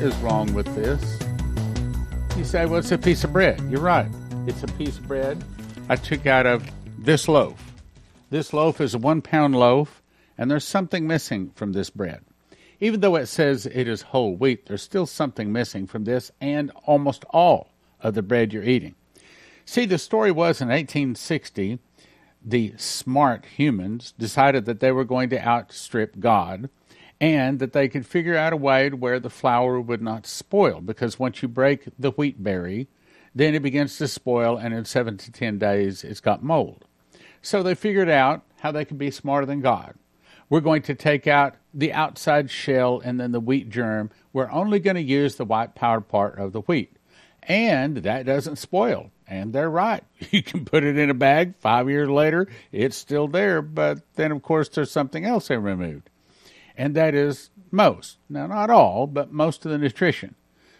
is wrong with this? You say, well, it's a piece of bread. You're right. It's a piece of bread I took out of this loaf. This loaf is a one pound loaf, and there's something missing from this bread. Even though it says it is whole wheat, there's still something missing from this and almost all of the bread you're eating. See, the story was in 1860, the smart humans decided that they were going to outstrip God and that they could figure out a way to where the flour would not spoil because once you break the wheat berry, then it begins to spoil and in seven to ten days it's got mold. So they figured out how they could be smarter than God. We're going to take out the outside shell and then the wheat germ. We're only going to use the white powder part of the wheat. And that doesn't spoil. And they're right. You can put it in a bag. Five years later, it's still there. But then, of course, there's something else they removed. And that is most. Now, not all, but most of the nutrition.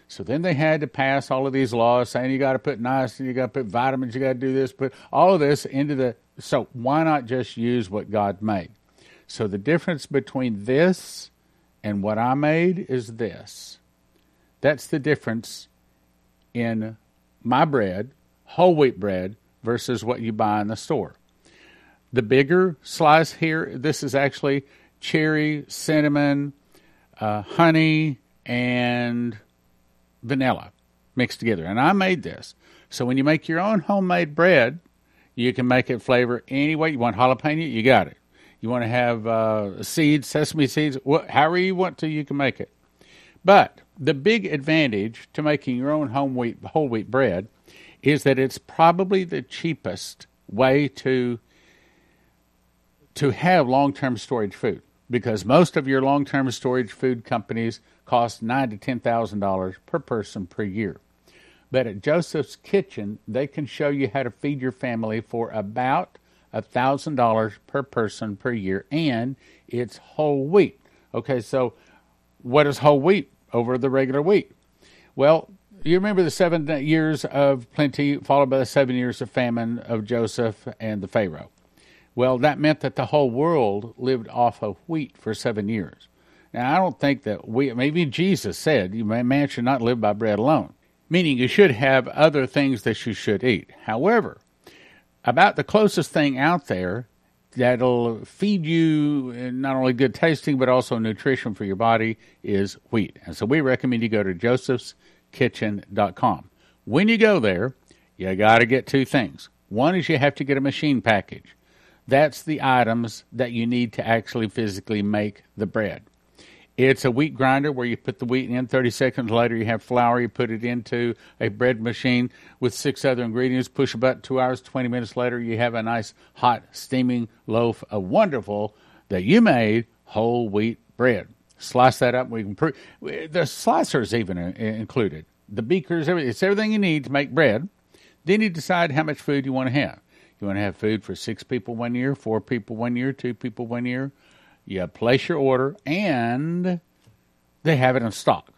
So then they had to pass all of these laws saying you got to put niacin, you got to put vitamins, you got to do this, put all of this into the. So why not just use what God made? So the difference between this and what I made is this. That's the difference in my bread, whole wheat bread, versus what you buy in the store. The bigger slice here, this is actually cherry, cinnamon, uh, honey, and vanilla mixed together. And I made this. So when you make your own homemade bread, you can make it flavor any way. You want jalapeno, you got it. You want to have uh, seeds, sesame seeds, wh- however you want to, you can make it. But the big advantage to making your own home wheat, whole wheat bread is that it's probably the cheapest way to to have long-term storage food because most of your long-term storage food companies cost nine to ten thousand dollars per person per year. But at Joseph's Kitchen, they can show you how to feed your family for about thousand dollars per person per year, and it's whole wheat. Okay, so what is whole wheat over the regular wheat? Well, you remember the seven years of plenty, followed by the seven years of famine of Joseph and the Pharaoh. Well, that meant that the whole world lived off of wheat for seven years. Now, I don't think that we, maybe Jesus said, man should not live by bread alone, meaning you should have other things that you should eat. However, about the closest thing out there that'll feed you eh, not only good tasting but also nutrition for your body is wheat. And so we recommend you go to josephskitchen.com. When you go there, you got to get two things. One is you have to get a machine package. That's the items that you need to actually physically make the bread. It's a wheat grinder where you put the wheat in. 30 seconds later, you have flour. You put it into a bread machine with six other ingredients. Push a button. Two hours, 20 minutes later, you have a nice, hot, steaming loaf of wonderful that you made whole wheat bread. Slice that up. We can pre- the slicers even included. The beakers, everything. It's everything you need to make bread. Then you decide how much food you want to have. You want to have food for six people one year, four people one year, two people one year you place your order, and they have it in stock.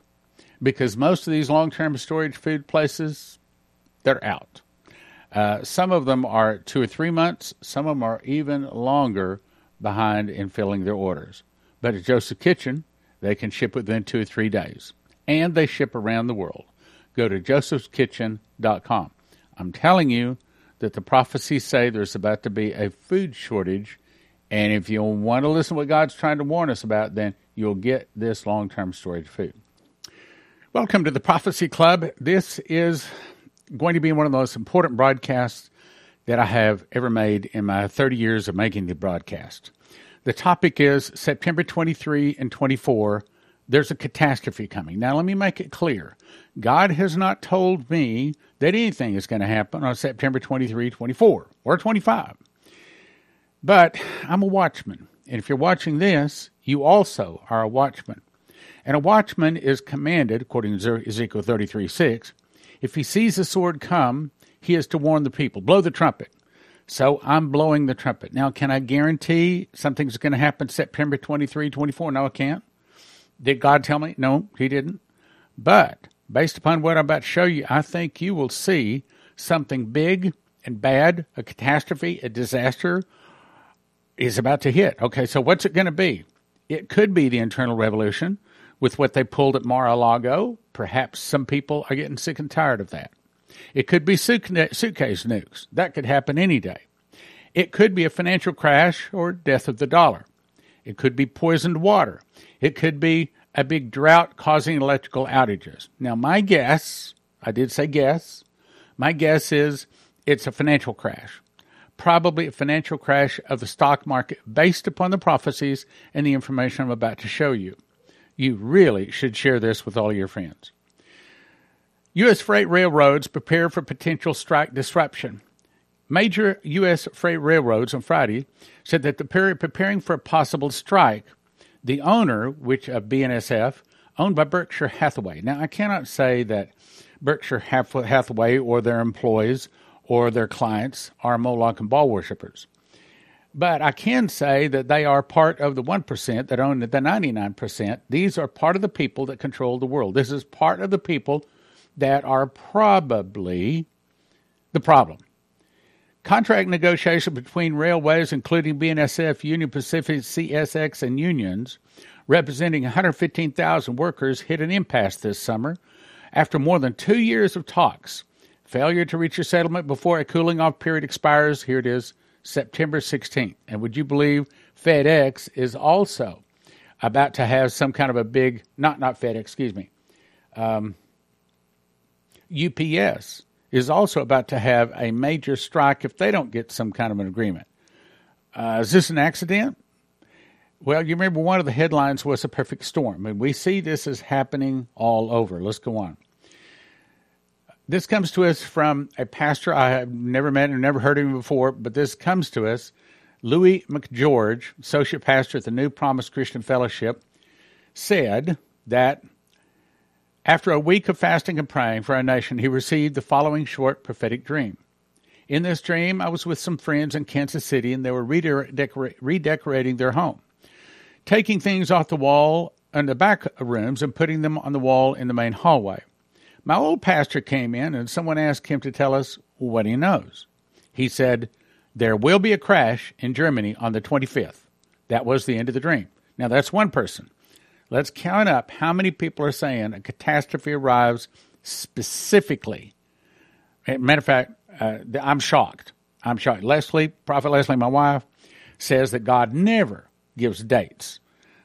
Because most of these long term storage food places, they're out. Uh, some of them are two or three months, some of them are even longer behind in filling their orders. But at Joseph Kitchen, they can ship within two or three days. And they ship around the world. Go to josephskitchen.com. I'm telling you that the prophecies say there's about to be a food shortage and if you want to listen to what God's trying to warn us about, then you'll get this long term storage food. Welcome to the Prophecy Club. This is going to be one of the most important broadcasts that I have ever made in my 30 years of making the broadcast. The topic is September 23 and 24. There's a catastrophe coming. Now, let me make it clear God has not told me that anything is going to happen on September 23, 24, or 25. But I'm a watchman. And if you're watching this, you also are a watchman. And a watchman is commanded, according to Ezekiel 33 6, if he sees the sword come, he is to warn the people, blow the trumpet. So I'm blowing the trumpet. Now, can I guarantee something's going to happen September 23, 24? No, I can't. Did God tell me? No, He didn't. But based upon what I'm about to show you, I think you will see something big and bad, a catastrophe, a disaster, is about to hit. Okay, so what's it going to be? It could be the internal revolution, with what they pulled at Mar a Lago. Perhaps some people are getting sick and tired of that. It could be suitcase nukes. That could happen any day. It could be a financial crash or death of the dollar. It could be poisoned water. It could be a big drought causing electrical outages. Now, my guess, I did say guess, my guess is it's a financial crash. Probably a financial crash of the stock market based upon the prophecies and the information I'm about to show you. You really should share this with all your friends. U.S. freight railroads prepare for potential strike disruption. Major U.S. freight railroads on Friday said that they're preparing for a possible strike. The owner, which of BNSF, owned by Berkshire Hathaway. Now, I cannot say that Berkshire Hathaway or their employees or their clients are Moloch and Baal worshippers. But I can say that they are part of the 1% that own the 99%. These are part of the people that control the world. This is part of the people that are probably the problem. Contract negotiation between railways, including BNSF, Union Pacific, CSX, and unions, representing 115,000 workers, hit an impasse this summer after more than two years of talks. Failure to reach a settlement before a cooling off period expires. Here it is, September 16th. And would you believe FedEx is also about to have some kind of a big, not not FedEx, excuse me, um, UPS is also about to have a major strike if they don't get some kind of an agreement. Uh, is this an accident? Well, you remember one of the headlines was a perfect storm, and we see this is happening all over. Let's go on. This comes to us from a pastor I have never met and never heard of him before, but this comes to us. Louis McGeorge, associate pastor at the New Promise Christian Fellowship, said that after a week of fasting and praying for our nation, he received the following short prophetic dream. In this dream, I was with some friends in Kansas City, and they were redecorating their home, taking things off the wall in the back rooms and putting them on the wall in the main hallway. My old pastor came in, and someone asked him to tell us what he knows. He said, There will be a crash in Germany on the 25th. That was the end of the dream. Now, that's one person. Let's count up how many people are saying a catastrophe arrives specifically. Matter of fact, uh, I'm shocked. I'm shocked. Leslie, Prophet Leslie, my wife, says that God never gives dates.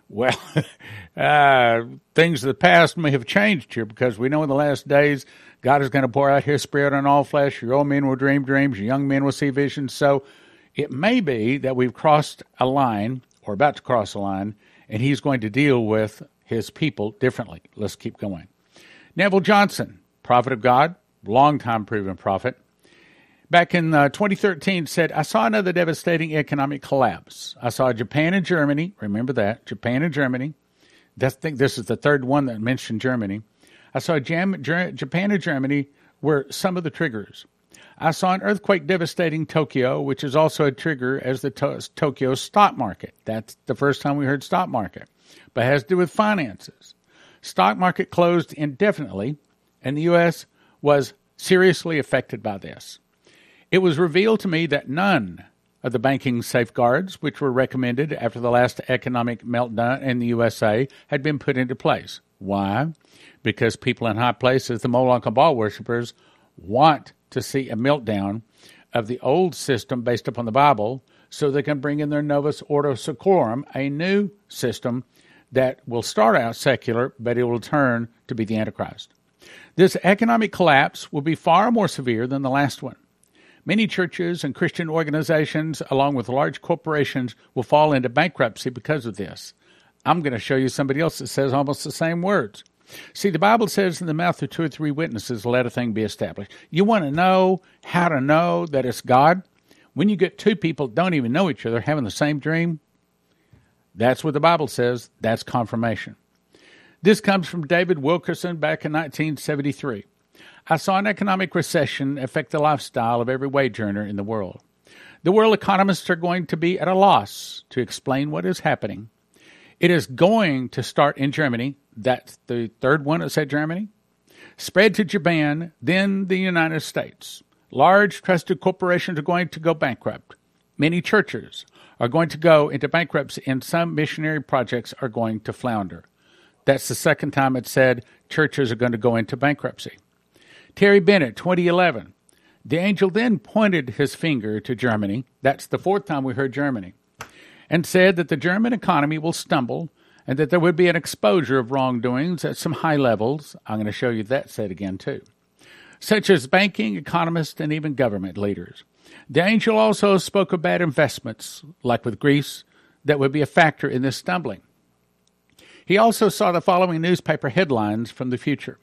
Well, uh, things of the past may have changed here because we know in the last days God is going to pour out His Spirit on all flesh. Your old men will dream dreams, your young men will see visions. So it may be that we've crossed a line or about to cross a line and he's going to deal with his people differently. Let's keep going. Neville Johnson, prophet of God, long-time proven prophet, back in uh, 2013 said, I saw another devastating economic collapse. I saw Japan and Germany, remember that, Japan and Germany. I think this is the third one that mentioned Germany. I saw Jam- Japan and Germany were some of the triggers. I saw an earthquake devastating Tokyo, which is also a trigger as the to- Tokyo stock market. That's the first time we heard stock market, but has to do with finances. Stock market closed indefinitely, and the U.S. was seriously affected by this. It was revealed to me that none of the banking safeguards, which were recommended after the last economic meltdown in the USA, had been put into place. Why? Because people in high places, the Moloch and Baal worshippers, want to see a meltdown of the old system based upon the Bible so they can bring in their Novus Ordo Seclorum, a new system that will start out secular, but it will turn to be the Antichrist. This economic collapse will be far more severe than the last one. Many churches and Christian organizations, along with large corporations, will fall into bankruptcy because of this. I'm going to show you somebody else that says almost the same words. See, the Bible says in the mouth of two or three witnesses, let a thing be established. You want to know how to know that it's God? When you get two people don't even know each other having the same dream, that's what the Bible says. That's confirmation. This comes from David Wilkerson back in 1973. I saw an economic recession affect the lifestyle of every wage earner in the world. The world economists are going to be at a loss to explain what is happening. It is going to start in Germany that's the third one that said Germany. Spread to Japan, then the United States. Large trusted corporations are going to go bankrupt. Many churches are going to go into bankruptcy, and some missionary projects are going to flounder. That's the second time it said churches are going to go into bankruptcy. Terry Bennett, 2011. The angel then pointed his finger to Germany. That's the fourth time we heard Germany. And said that the German economy will stumble and that there would be an exposure of wrongdoings at some high levels. I'm going to show you that said again, too, such as banking, economists, and even government leaders. The angel also spoke of bad investments, like with Greece, that would be a factor in this stumbling. He also saw the following newspaper headlines from the future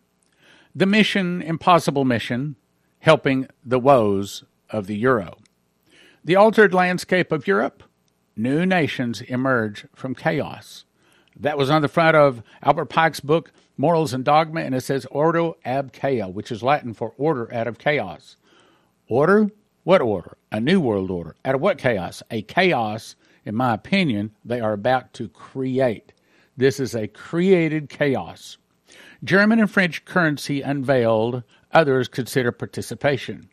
The Mission Impossible Mission, helping the woes of the euro. The altered landscape of Europe, new nations emerge from chaos. That was on the front of Albert Pike's book, Morals and Dogma, and it says Ordo ab chaos, which is Latin for order out of chaos. Order? What order? A new world order. Out of what chaos? A chaos, in my opinion, they are about to create. This is a created chaos. German and French currency unveiled, others consider participation.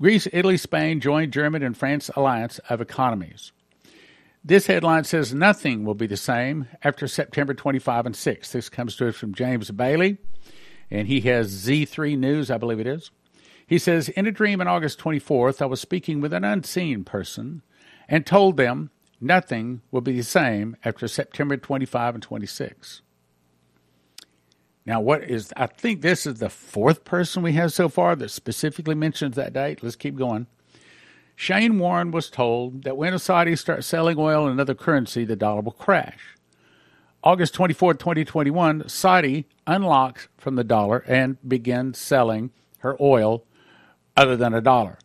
Greece, Italy, Spain joined German and France alliance of economies. This headline says nothing will be the same after September 25 and 6. This comes to us from James Bailey, and he has Z3 News, I believe it is. He says, In a dream on August 24th, I was speaking with an unseen person and told them nothing will be the same after September 25 and 26. Now, what is, I think this is the fourth person we have so far that specifically mentions that date. Let's keep going. Shane Warren was told that when the Saudis start selling oil in another currency, the dollar will crash. August 24, 2021, Saudi unlocks from the dollar and begins selling her oil other than a dollar.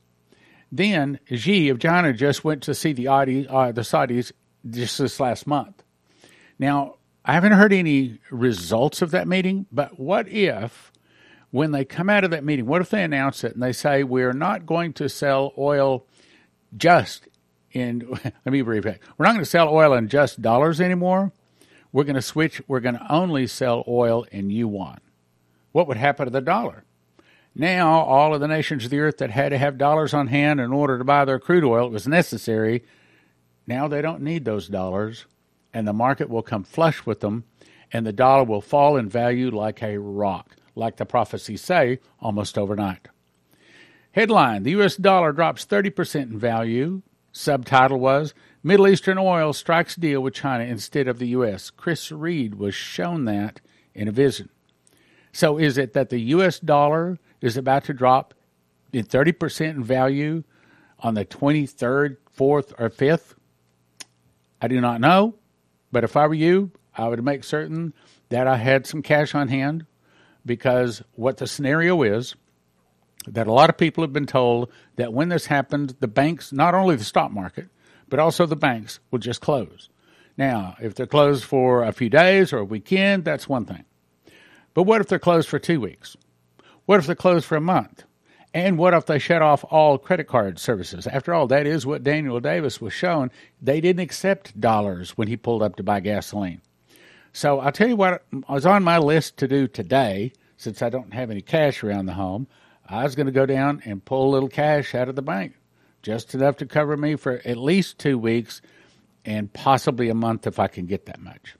Then Xi of China just went to see the, uh, the Saudis just this last month. Now, I haven't heard any results of that meeting, but what if, when they come out of that meeting, what if they announce it and they say, we're not going to sell oil just in, let me repeat, it. we're not going to sell oil in just dollars anymore. We're going to switch, we're going to only sell oil in yuan. What would happen to the dollar? Now, all of the nations of the earth that had to have dollars on hand in order to buy their crude oil, it was necessary. Now they don't need those dollars, and the market will come flush with them, and the dollar will fall in value like a rock, like the prophecies say, almost overnight. Headline The U.S. dollar drops 30% in value. Subtitle was Middle Eastern oil strikes deal with China instead of the U.S. Chris Reed was shown that in a vision. So is it that the U.S. dollar is about to drop in 30% in value on the 23rd, 4th, or 5th? I do not know, but if I were you, I would make certain that I had some cash on hand because what the scenario is that a lot of people have been told that when this happens, the banks, not only the stock market, but also the banks will just close. Now, if they're closed for a few days or a weekend, that's one thing. But what if they're closed for two weeks? What if they're closed for a month? And what if they shut off all credit card services? After all, that is what Daniel Davis was shown. They didn't accept dollars when he pulled up to buy gasoline. So I'll tell you what I was on my list to do today, since I don't have any cash around the home. I was going to go down and pull a little cash out of the bank, just enough to cover me for at least two weeks and possibly a month if I can get that much.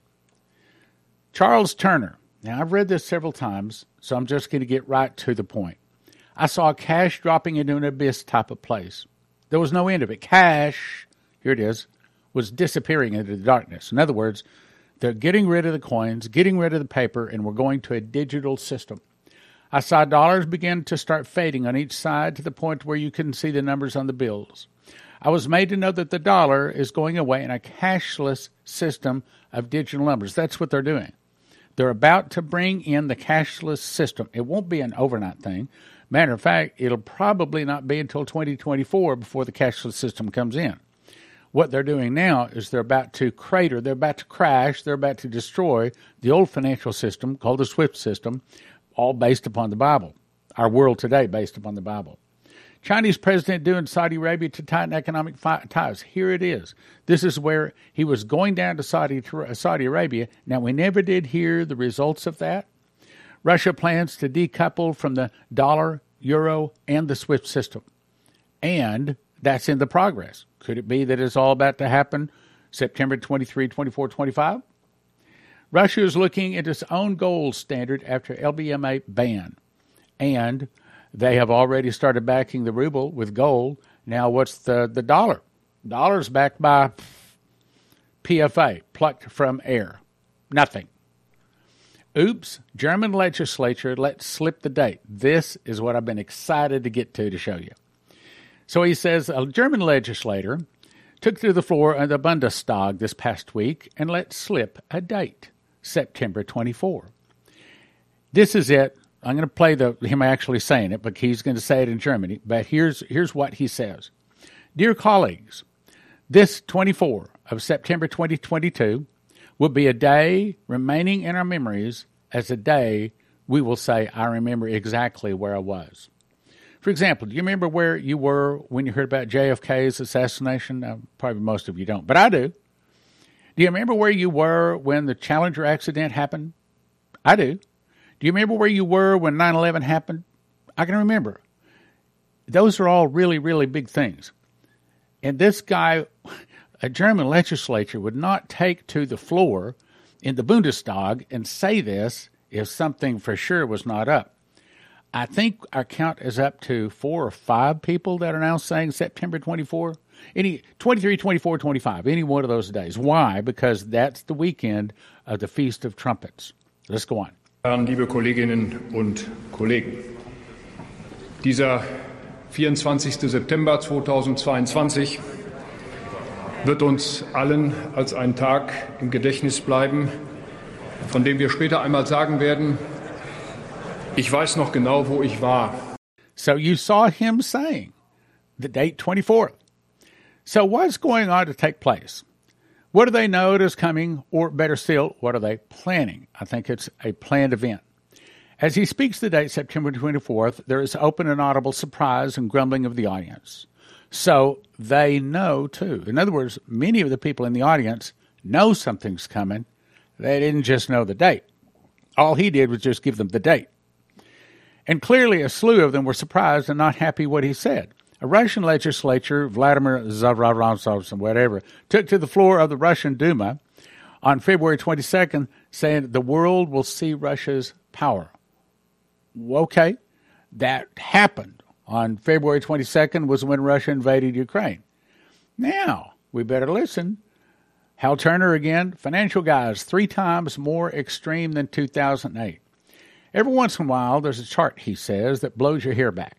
Charles Turner now, I've read this several times, so I'm just going to get right to the point. I saw cash dropping into an abyss type of place. There was no end of it. Cash, here it is, was disappearing into the darkness. In other words, they're getting rid of the coins, getting rid of the paper, and we're going to a digital system. I saw dollars begin to start fading on each side to the point where you couldn't see the numbers on the bills. I was made to know that the dollar is going away in a cashless system of digital numbers. That's what they're doing. They're about to bring in the cashless system. It won't be an overnight thing. Matter of fact, it'll probably not be until 2024 before the cashless system comes in. What they're doing now is they're about to crater, they're about to crash, they're about to destroy the old financial system called the SWIFT system, all based upon the Bible. Our world today based upon the Bible. Chinese president doing Saudi Arabia to tighten economic ties. Here it is. This is where he was going down to Saudi, to uh, Saudi Arabia. Now, we never did hear the results of that. Russia plans to decouple from the dollar, euro, and the SWIFT system. And that's in the progress. Could it be that it's all about to happen September 23, 24, 25? Russia is looking at its own gold standard after LBMA ban. And they have already started backing the ruble with gold. Now, what's the, the dollar? Dollar's backed by PFA, plucked from air. Nothing. Oops, German legislature let slip the date. This is what I've been excited to get to to show you. So he says a German legislator took to the floor of the Bundestag this past week and let slip a date. September 24. This is it. I'm going to play the him actually saying it, but he's going to say it in Germany. But here's here's what he says. Dear colleagues, this 24 of September 2022 will be a day remaining in our memories as a day we will say, I remember exactly where I was. For example, do you remember where you were when you heard about JFK's assassination? Now, probably most of you don't, but I do. Do you remember where you were when the Challenger accident happened? I do. Do you remember where you were when 9 11 happened? I can remember. Those are all really, really big things. And this guy, a German legislature, would not take to the floor in the Bundestag and say this if something for sure was not up. I think our count is up to four or five people that are now saying September 24. Any 23, 24, 25, any one of those days. Why? Because that's the weekend of the Feast of Trumpets. Let's go on. Liebe Kolleginnen und Kollegen, dieser 24. September 2022 wird uns allen als ein Tag im Gedächtnis bleiben, von dem wir später einmal sagen werden, ich weiß noch genau, wo ich war. So you saw him saying the date 24th. So, what's going on to take place? What do they know is coming, or better still, what are they planning? I think it's a planned event. As he speaks the date, September 24th, there is open and audible surprise and grumbling of the audience. So they know too. In other words, many of the people in the audience know something's coming. They didn't just know the date. All he did was just give them the date. And clearly, a slew of them were surprised and not happy what he said. A Russian legislature, Vladimir Zavransov, whatever, took to the floor of the Russian Duma on February 22nd, saying the world will see Russia's power. Okay, that happened on February 22nd was when Russia invaded Ukraine. Now, we better listen. Hal Turner again, financial guys, three times more extreme than 2008. Every once in a while, there's a chart, he says, that blows your hair back.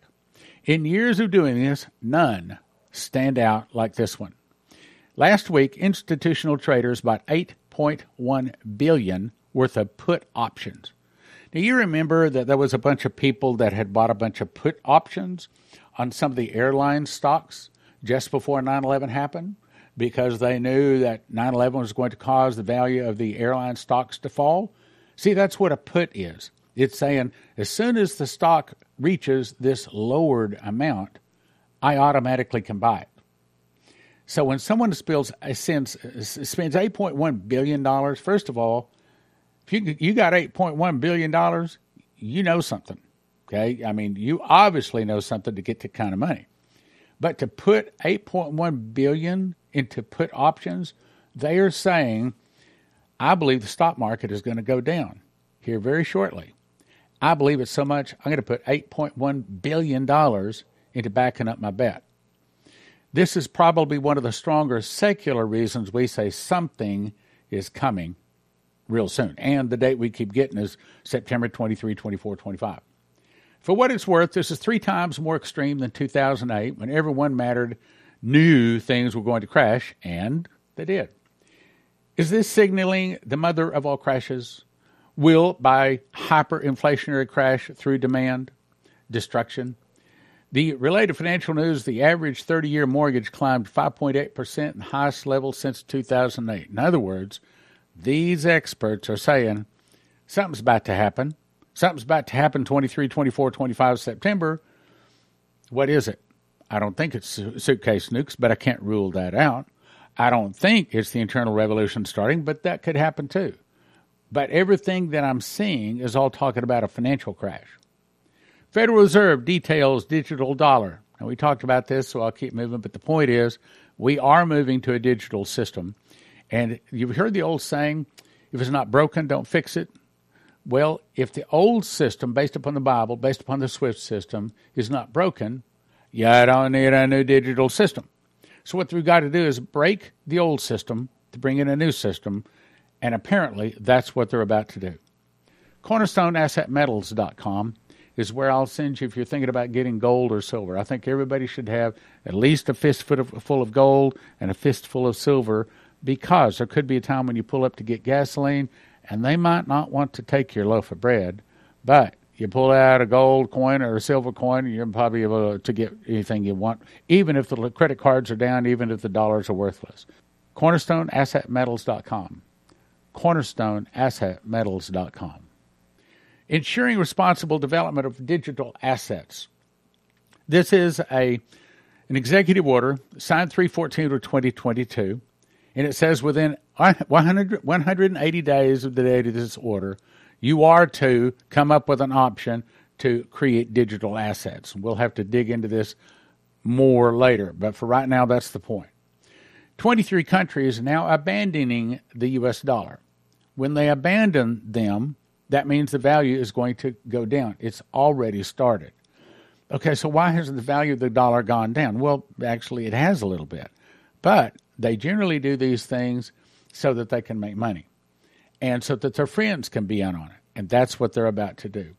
In years of doing this, none stand out like this one. Last week, institutional traders bought 8.1 billion worth of put options. Now you remember that there was a bunch of people that had bought a bunch of put options on some of the airline stocks just before 9/11 happened because they knew that 9/11 was going to cause the value of the airline stocks to fall. See, that's what a put is. It's saying as soon as the stock reaches this lowered amount, I automatically can buy it. So when someone spills, uh, uh, spends spends point one billion dollars, first of all, if you you got eight point one billion dollars, you know something. Okay, I mean you obviously know something to get that kind of money. But to put eight point one billion into put options, they are saying, I believe the stock market is going to go down here very shortly. I believe it so much, I'm going to put $8.1 billion into backing up my bet. This is probably one of the stronger secular reasons we say something is coming real soon. And the date we keep getting is September 23, 24, 25. For what it's worth, this is three times more extreme than 2008 when everyone mattered knew things were going to crash, and they did. Is this signaling the mother of all crashes? Will, by hyperinflationary crash through demand, destruction. The related financial news the average 30 year mortgage climbed 5.8%, the highest level since 2008. In other words, these experts are saying something's about to happen. Something's about to happen 23, 24, 25 September. What is it? I don't think it's suitcase nukes, but I can't rule that out. I don't think it's the internal revolution starting, but that could happen too. But everything that I'm seeing is all talking about a financial crash. Federal Reserve details digital dollar. And we talked about this, so I'll keep moving. But the point is, we are moving to a digital system. And you've heard the old saying If it's not broken, don't fix it. Well, if the old system, based upon the Bible, based upon the SWIFT system, is not broken, you don't need a new digital system. So what we've got to do is break the old system to bring in a new system, and apparently that's what they're about to do. CornerstoneAssetMetals.com is where I'll send you if you're thinking about getting gold or silver. I think everybody should have at least a fistful of gold and a fistful of silver because there could be a time when you pull up to get gasoline and they might not want to take your loaf of bread, but you pull out a gold coin or a silver coin, you're probably able to get anything you want, even if the credit cards are down, even if the dollars are worthless. CornerstoneAssetMetals.com. CornerstoneAssetMetals.com. Ensuring responsible development of digital assets. This is a an executive order signed 314 of 2022 and it says within 100, 180 days of the date of this order, you are to come up with an option to create digital assets. We'll have to dig into this more later, but for right now, that's the point. 23 countries now abandoning the US dollar. When they abandon them, that means the value is going to go down. It's already started. Okay, so why has the value of the dollar gone down? Well, actually, it has a little bit. But they generally do these things so that they can make money and so that their friends can be in on it. And that's what they're about to do.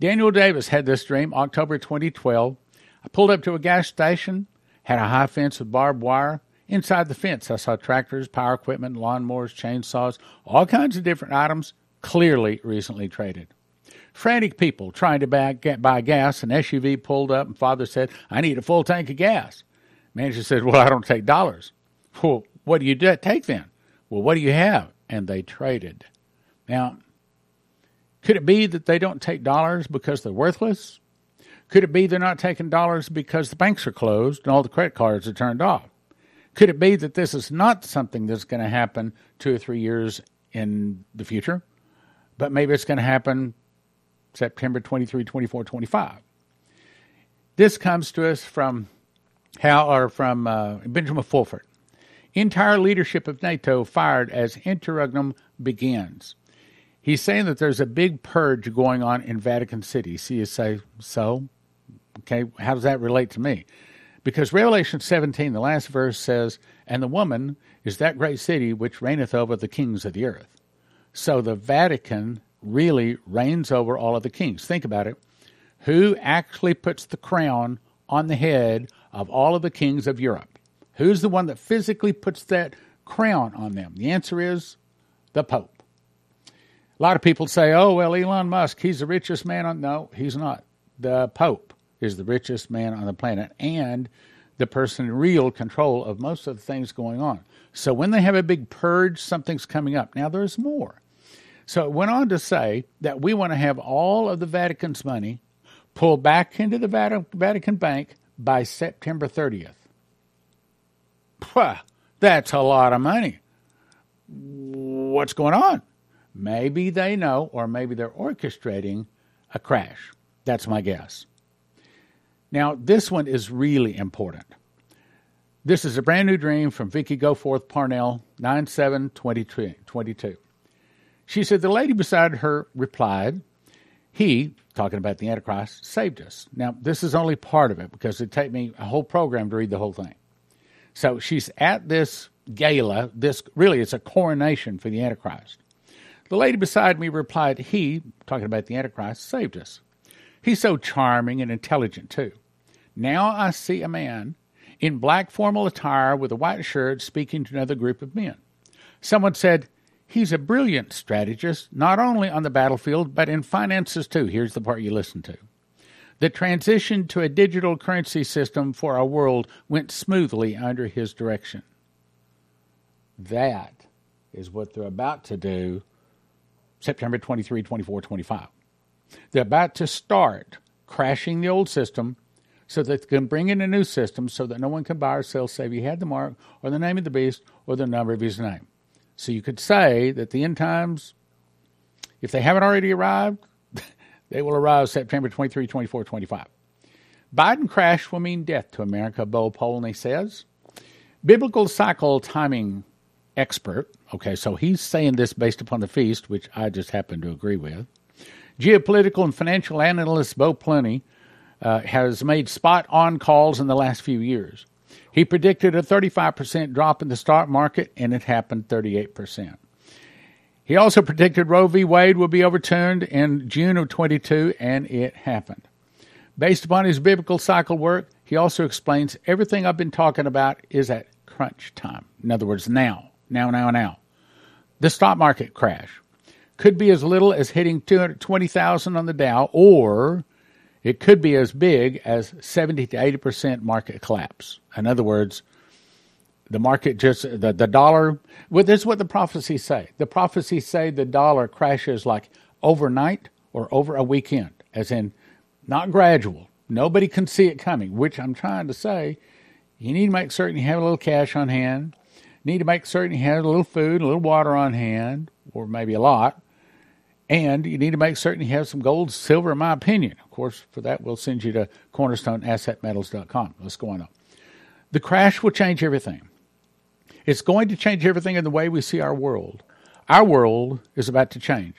Daniel Davis had this dream October 2012. I pulled up to a gas station, had a high fence with barbed wire. Inside the fence, I saw tractors, power equipment, lawnmowers, chainsaws, all kinds of different items, clearly recently traded. Frantic people trying to buy, gas. An SUV pulled up, and father said, I need a full tank of gas. Manager said, Well, I don't take dollars. Well, what do you take then? Well, what do you have? And they traded. Now, could it be that they don't take dollars because they're worthless? Could it be they're not taking dollars because the banks are closed and all the credit cards are turned off? Could it be that this is not something that's going to happen two or three years in the future, but maybe it's going to happen September 23, 24, 25? This comes to us from how or from uh, Benjamin Fulford. Entire leadership of NATO fired as interregnum begins. He's saying that there's a big purge going on in Vatican City. See, you say, so? Okay, how does that relate to me? Because Revelation 17, the last verse says, And the woman is that great city which reigneth over the kings of the earth. So the Vatican really reigns over all of the kings. Think about it. Who actually puts the crown on the head of all of the kings of Europe? Who's the one that physically puts that crown on them? The answer is the Pope. A lot of people say, oh, well, Elon Musk, he's the richest man on. No, he's not. The Pope is the richest man on the planet and the person in real control of most of the things going on. So when they have a big purge, something's coming up. Now, there's more. So it went on to say that we want to have all of the Vatican's money pulled back into the Vatican Bank by September 30th. Pwah, that's a lot of money. What's going on? Maybe they know, or maybe they're orchestrating a crash. That's my guess. Now, this one is really important. This is a brand new dream from Vicky Goforth Parnell, 9722. She said the lady beside her replied, He, talking about the Antichrist, saved us. Now, this is only part of it because it'd take me a whole program to read the whole thing. So she's at this gala. This really it's a coronation for the Antichrist. The lady beside me replied, He, talking about the Antichrist, saved us. He's so charming and intelligent, too. Now I see a man in black formal attire with a white shirt speaking to another group of men. Someone said, He's a brilliant strategist, not only on the battlefield, but in finances, too. Here's the part you listen to. The transition to a digital currency system for our world went smoothly under his direction. That is what they're about to do September 23, 24, 25. They're about to start crashing the old system so that they can bring in a new system so that no one can buy or sell save he had the mark or the name of the beast or the number of his name. So you could say that the end times, if they haven't already arrived, they will arrive September 23, 24, 25. Biden crash will mean death to America, Bo Polney says. Biblical cycle timing expert. Okay, so he's saying this based upon the feast, which I just happen to agree with. Geopolitical and financial analyst Bo Polney uh, has made spot on calls in the last few years. He predicted a 35% drop in the stock market, and it happened 38%. He also predicted Roe v. Wade would be overturned in June of 22, and it happened. Based upon his biblical cycle work, he also explains everything I've been talking about is at crunch time. In other words, now, now, now, now. The stock market crash could be as little as hitting 220,000 on the Dow, or it could be as big as 70 to 80% market collapse. In other words, the market just, the, the dollar, well, this is what the prophecies say. The prophecies say the dollar crashes like overnight or over a weekend, as in not gradual. Nobody can see it coming, which I'm trying to say. You need to make certain you have a little cash on hand. Need to make certain you have a little food, a little water on hand, or maybe a lot. And you need to make certain you have some gold, silver, in my opinion. Of course, for that, we'll send you to cornerstoneassetmetals.com. Let's go on up. The crash will change everything. It's going to change everything in the way we see our world. Our world is about to change.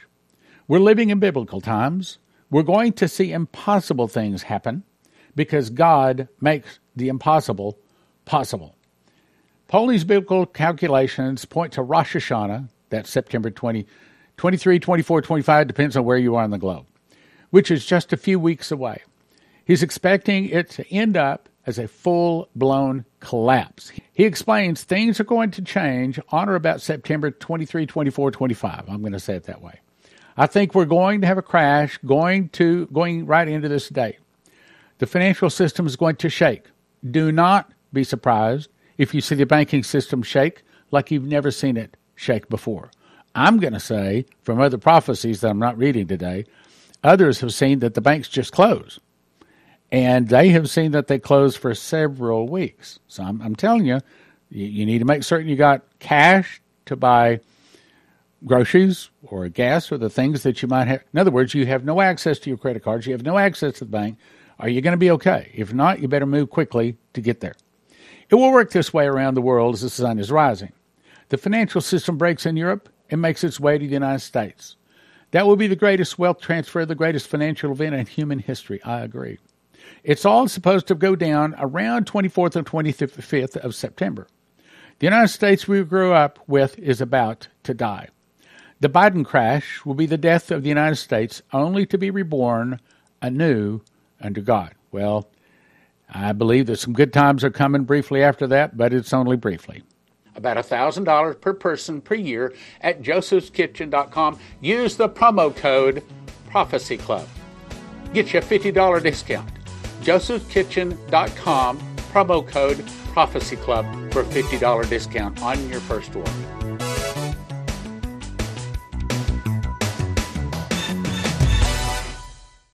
We're living in biblical times. We're going to see impossible things happen because God makes the impossible possible. Polney's biblical calculations point to Rosh Hashanah, that's September 20, 23, 24, 25, depends on where you are on the globe, which is just a few weeks away. He's expecting it to end up as a full blown collapse. He explains things are going to change on or about September 23, 24, 25. I'm going to say it that way. I think we're going to have a crash going to going right into this date. The financial system is going to shake. Do not be surprised if you see the banking system shake like you've never seen it shake before. I'm going to say from other prophecies that I'm not reading today, others have seen that the banks just close. And they have seen that they close for several weeks. So I'm, I'm telling you, you, you need to make certain you got cash to buy groceries or gas or the things that you might have. In other words, you have no access to your credit cards, you have no access to the bank. Are you going to be okay? If not, you better move quickly to get there. It will work this way around the world as the sun is rising. The financial system breaks in Europe, and makes its way to the United States. That will be the greatest wealth transfer, the greatest financial event in human history. I agree. It's all supposed to go down around 24th and 25th of September. The United States we grew up with is about to die. The Biden crash will be the death of the United States, only to be reborn anew under God. Well, I believe that some good times are coming briefly after that, but it's only briefly about $1,000 per person per year at josephskitchen.com. Use the promo code Prophecy Club. Get you a $50 discount. josephskitchen.com, promo code Prophecy Club for a $50 discount on your first order.